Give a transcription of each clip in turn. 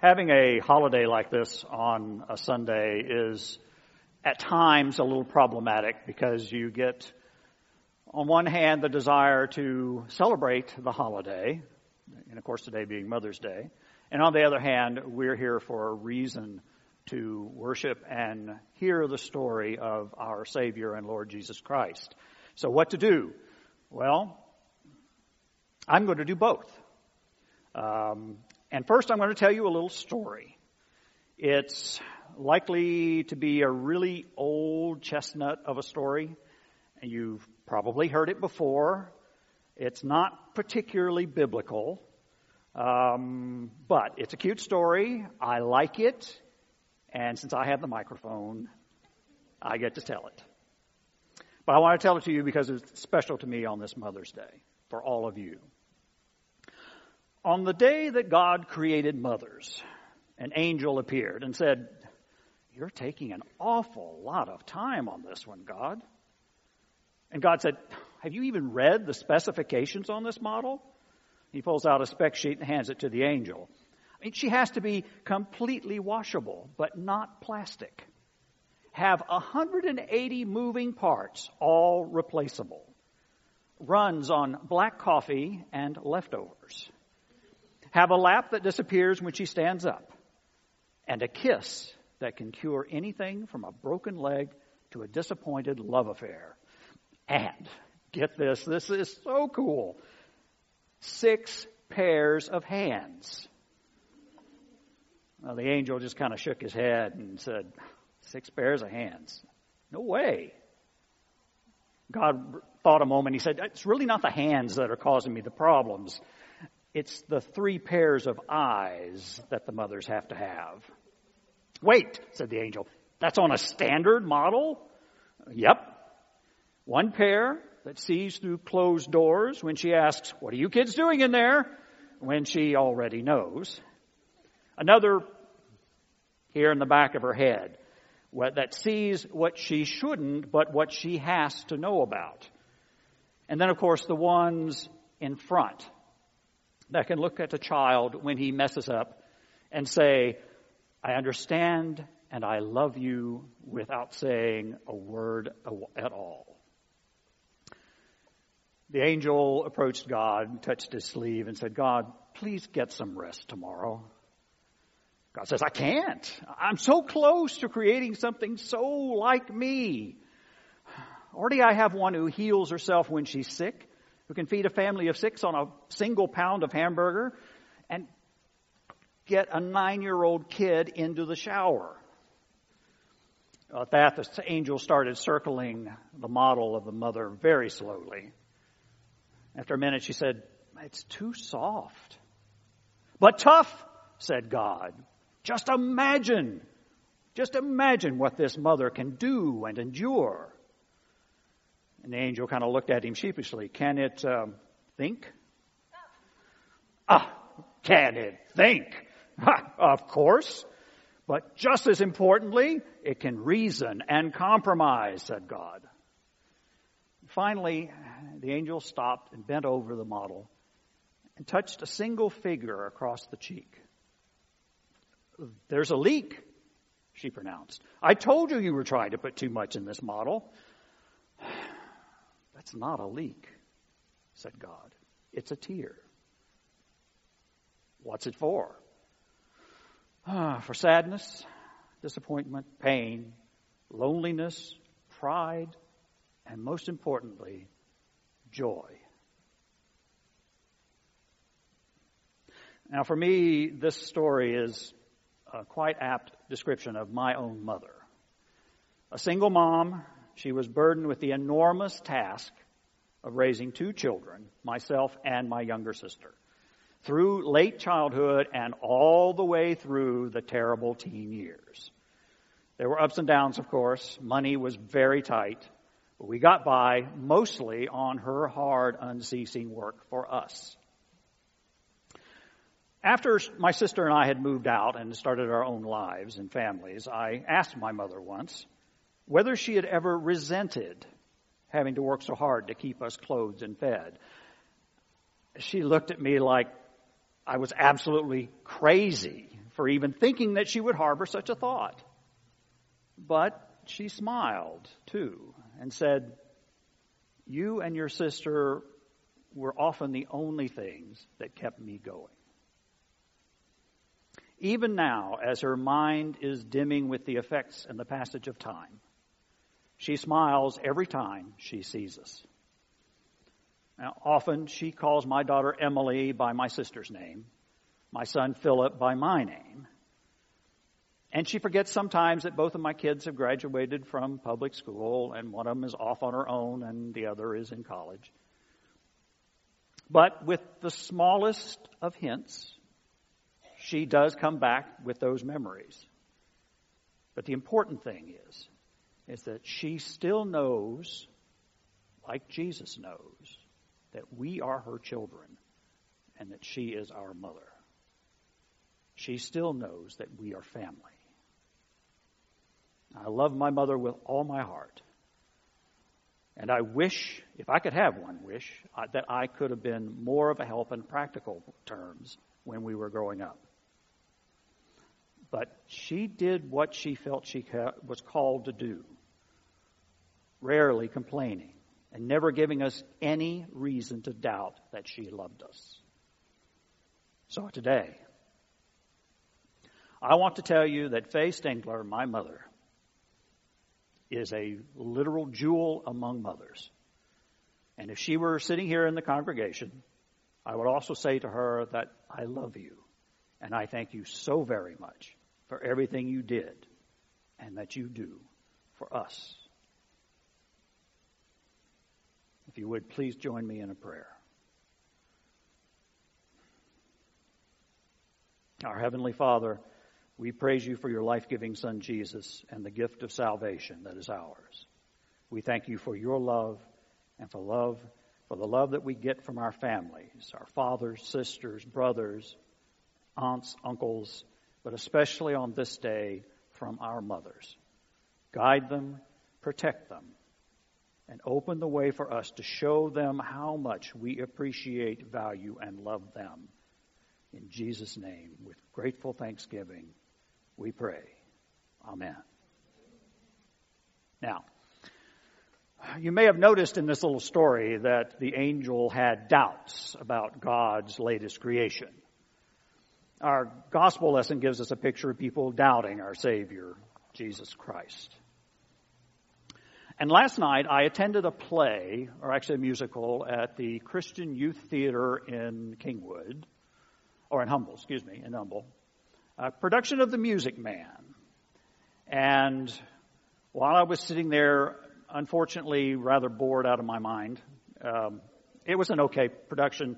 Having a holiday like this on a Sunday is at times a little problematic because you get, on one hand, the desire to celebrate the holiday, and of course today being Mother's Day, and on the other hand, we're here for a reason to worship and hear the story of our Savior and Lord Jesus Christ. So what to do? Well, I'm going to do both. Um, and first, I'm going to tell you a little story. It's likely to be a really old chestnut of a story, and you've probably heard it before. It's not particularly biblical, um, but it's a cute story. I like it, and since I have the microphone, I get to tell it. But I want to tell it to you because it's special to me on this Mother's Day for all of you. On the day that God created mothers, an angel appeared and said, You're taking an awful lot of time on this one, God. And God said, Have you even read the specifications on this model? He pulls out a spec sheet and hands it to the angel. I mean, she has to be completely washable, but not plastic. Have 180 moving parts, all replaceable. Runs on black coffee and leftovers have a lap that disappears when she stands up, and a kiss that can cure anything from a broken leg to a disappointed love affair. And get this, this is so cool. Six pairs of hands. Well, the angel just kind of shook his head and said, Six pairs of hands. No way. God thought a moment. He said, It's really not the hands that are causing me the problems. It's the three pairs of eyes that the mothers have to have. Wait, said the angel. That's on a standard model? Yep. One pair that sees through closed doors when she asks, What are you kids doing in there? when she already knows. Another here in the back of her head that sees what she shouldn't, but what she has to know about. And then, of course, the ones in front that can look at a child when he messes up and say, I understand and I love you without saying a word at all. The angel approached God, touched his sleeve, and said, God, please get some rest tomorrow. God says, I can't. I'm so close to creating something so like me. Already I have one who heals herself when she's sick who can feed a family of six on a single pound of hamburger and get a nine year old kid into the shower. At that, the angel started circling the model of the mother very slowly. After a minute, she said, It's too soft. But tough, said God. Just imagine, just imagine what this mother can do and endure. And the angel kind of looked at him sheepishly. Can it um, think? Ah, can it think? of course. But just as importantly, it can reason and compromise, said God. Finally, the angel stopped and bent over the model and touched a single figure across the cheek. There's a leak, she pronounced. I told you you were trying to put too much in this model. That's not a leak, said God. It's a tear. What's it for? Ah, for sadness, disappointment, pain, loneliness, pride, and most importantly, joy. Now, for me, this story is a quite apt description of my own mother. A single mom she was burdened with the enormous task of raising two children, myself and my younger sister, through late childhood and all the way through the terrible teen years. There were ups and downs, of course. Money was very tight, but we got by mostly on her hard, unceasing work for us. After my sister and I had moved out and started our own lives and families, I asked my mother once, whether she had ever resented having to work so hard to keep us clothed and fed. She looked at me like I was absolutely crazy for even thinking that she would harbor such a thought. But she smiled too and said, You and your sister were often the only things that kept me going. Even now, as her mind is dimming with the effects and the passage of time, she smiles every time she sees us. Now, often she calls my daughter Emily by my sister's name, my son Philip by my name. And she forgets sometimes that both of my kids have graduated from public school and one of them is off on her own and the other is in college. But with the smallest of hints, she does come back with those memories. But the important thing is, is that she still knows, like Jesus knows, that we are her children and that she is our mother. She still knows that we are family. I love my mother with all my heart. And I wish, if I could have one wish, that I could have been more of a help in practical terms when we were growing up. But she did what she felt she was called to do, rarely complaining and never giving us any reason to doubt that she loved us. So today, I want to tell you that Faye Stengler, my mother, is a literal jewel among mothers. And if she were sitting here in the congregation, I would also say to her that I love you and I thank you so very much for everything you did and that you do for us. If you would please join me in a prayer. Our Heavenly Father, we praise you for your life giving Son, Jesus, and the gift of salvation that is ours. We thank you for your love and for love, for the love that we get from our families, our fathers, sisters, brothers, aunts, uncles, but especially on this day from our mothers. Guide them, protect them, and open the way for us to show them how much we appreciate, value, and love them. In Jesus' name, with grateful thanksgiving we pray. Amen. Now, you may have noticed in this little story that the angel had doubts about God's latest creation. Our gospel lesson gives us a picture of people doubting our Savior, Jesus Christ. And last night I attended a play, or actually a musical, at the Christian Youth Theater in Kingwood, or in Humble, excuse me, in Humble a production of The Music Man. And while I was sitting there, unfortunately, rather bored out of my mind, um, it was an okay production.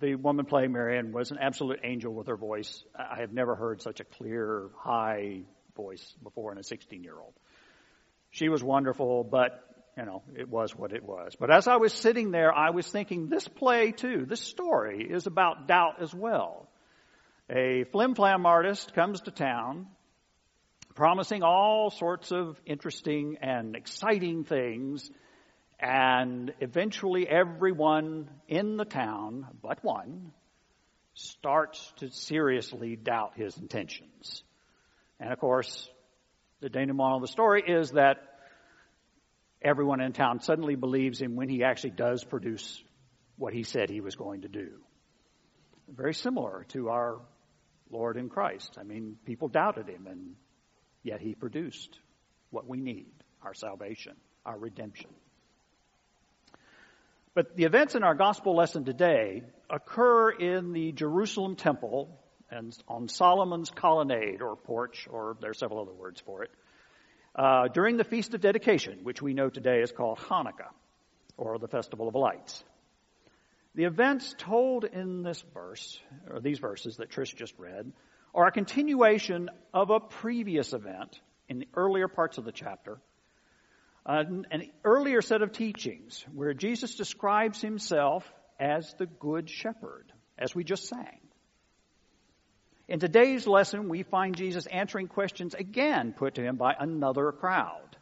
The woman playing Marian was an absolute angel with her voice. I have never heard such a clear, high voice before in a 16 year old. She was wonderful, but you know, it was what it was. But as I was sitting there, I was thinking, this play too, this story is about doubt as well. A flim flam artist comes to town promising all sorts of interesting and exciting things, and eventually everyone in the town, but one, starts to seriously doubt his intentions. And of course, the denouement of the story is that everyone in town suddenly believes him when he actually does produce what he said he was going to do. Very similar to our Lord in Christ. I mean, people doubted him, and yet he produced what we need our salvation, our redemption. But the events in our gospel lesson today occur in the Jerusalem temple and on Solomon's colonnade or porch, or there are several other words for it, uh, during the Feast of Dedication, which we know today is called Hanukkah, or the Festival of Lights. The events told in this verse, or these verses that Trish just read, are a continuation of a previous event in the earlier parts of the chapter, an, an earlier set of teachings where Jesus describes himself as the Good Shepherd, as we just sang. In today's lesson, we find Jesus answering questions again put to him by another crowd.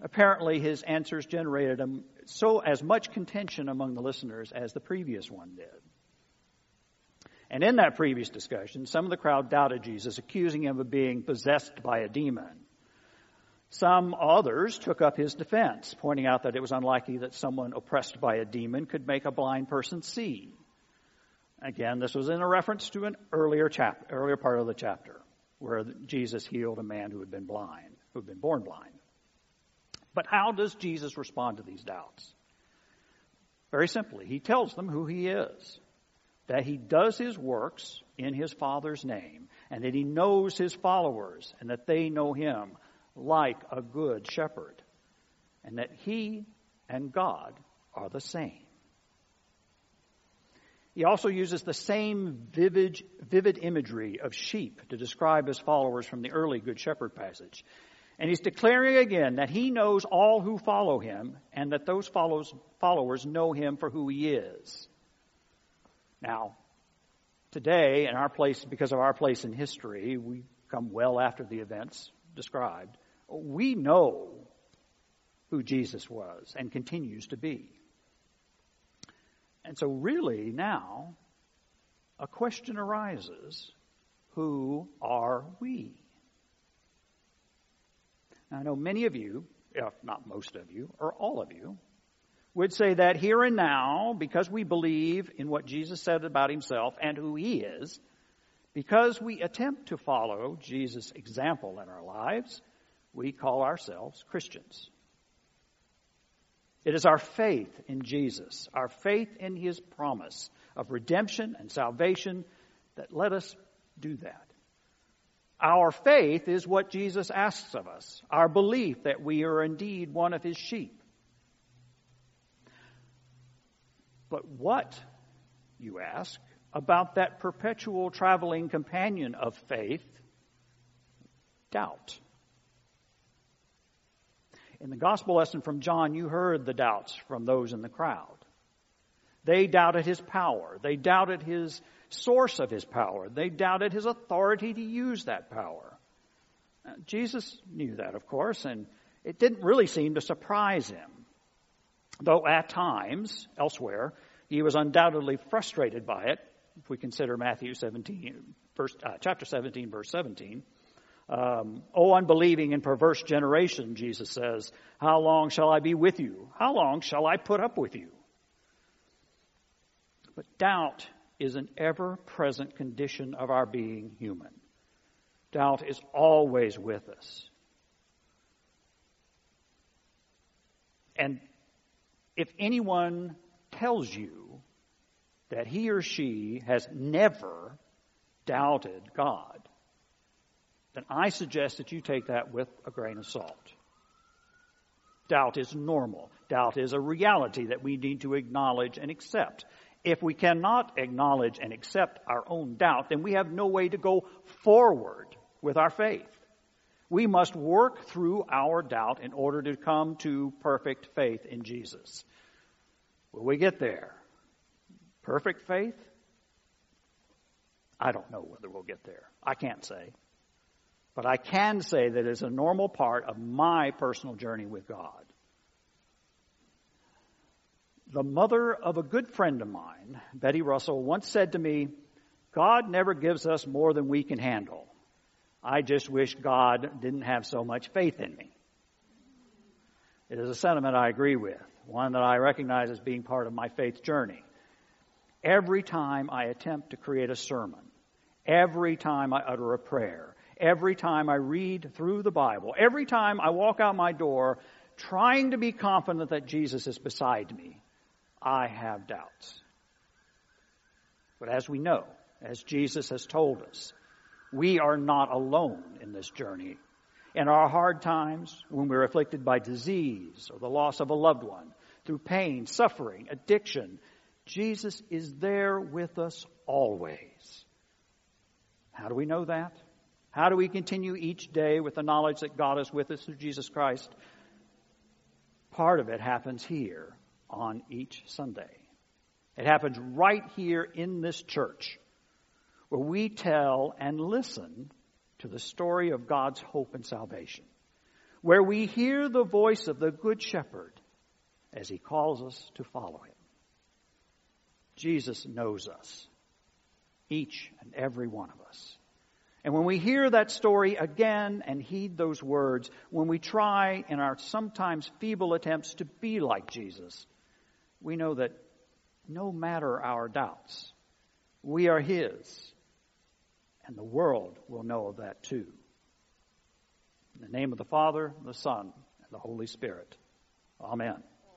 Apparently, his answers generated so as much contention among the listeners as the previous one did. And in that previous discussion, some of the crowd doubted Jesus, accusing him of being possessed by a demon. Some others took up his defense, pointing out that it was unlikely that someone oppressed by a demon could make a blind person see. Again, this was in a reference to an earlier chap- earlier part of the chapter where Jesus healed a man who had been blind, who had been born blind. But how does Jesus respond to these doubts? Very simply, he tells them who he is, that he does his works in his Father's name, and that he knows his followers, and that they know him like a good shepherd, and that he and God are the same. He also uses the same vivid, vivid imagery of sheep to describe his followers from the early Good Shepherd passage. And he's declaring again that he knows all who follow him and that those follows, followers know him for who he is. Now, today, in our place, because of our place in history, we come well after the events described. We know who Jesus was and continues to be. And so, really, now, a question arises who are we? I know many of you, if not most of you, or all of you, would say that here and now, because we believe in what Jesus said about himself and who he is, because we attempt to follow Jesus' example in our lives, we call ourselves Christians. It is our faith in Jesus, our faith in his promise of redemption and salvation that let us do that. Our faith is what Jesus asks of us, our belief that we are indeed one of his sheep. But what, you ask, about that perpetual traveling companion of faith? Doubt. In the gospel lesson from John, you heard the doubts from those in the crowd. They doubted his power. They doubted his source of his power. They doubted his authority to use that power. Now, Jesus knew that, of course, and it didn't really seem to surprise him. Though at times, elsewhere, he was undoubtedly frustrated by it, if we consider Matthew 17, verse, uh, chapter 17, verse 17. Um, oh, unbelieving and perverse generation, Jesus says, how long shall I be with you? How long shall I put up with you? But doubt is an ever present condition of our being human. Doubt is always with us. And if anyone tells you that he or she has never doubted God, then I suggest that you take that with a grain of salt. Doubt is normal. Doubt is a reality that we need to acknowledge and accept. If we cannot acknowledge and accept our own doubt, then we have no way to go forward with our faith. We must work through our doubt in order to come to perfect faith in Jesus. Will we get there? Perfect faith? I don't know whether we'll get there. I can't say. But I can say that it's a normal part of my personal journey with God. The mother of a good friend of mine, Betty Russell, once said to me, God never gives us more than we can handle. I just wish God didn't have so much faith in me. It is a sentiment I agree with, one that I recognize as being part of my faith journey. Every time I attempt to create a sermon, every time I utter a prayer, every time I read through the Bible, every time I walk out my door trying to be confident that Jesus is beside me, I have doubts. But as we know, as Jesus has told us, we are not alone in this journey. In our hard times, when we're afflicted by disease or the loss of a loved one, through pain, suffering, addiction, Jesus is there with us always. How do we know that? How do we continue each day with the knowledge that God is with us through Jesus Christ? Part of it happens here on each Sunday. It happens right here in this church where we tell and listen to the story of God's hope and salvation, where we hear the voice of the Good Shepherd as he calls us to follow him. Jesus knows us. each and every one of us. And when we hear that story again and heed those words, when we try in our sometimes feeble attempts to be like Jesus, we know that no matter our doubts, we are His. And the world will know of that too. In the name of the Father, the Son, and the Holy Spirit. Amen.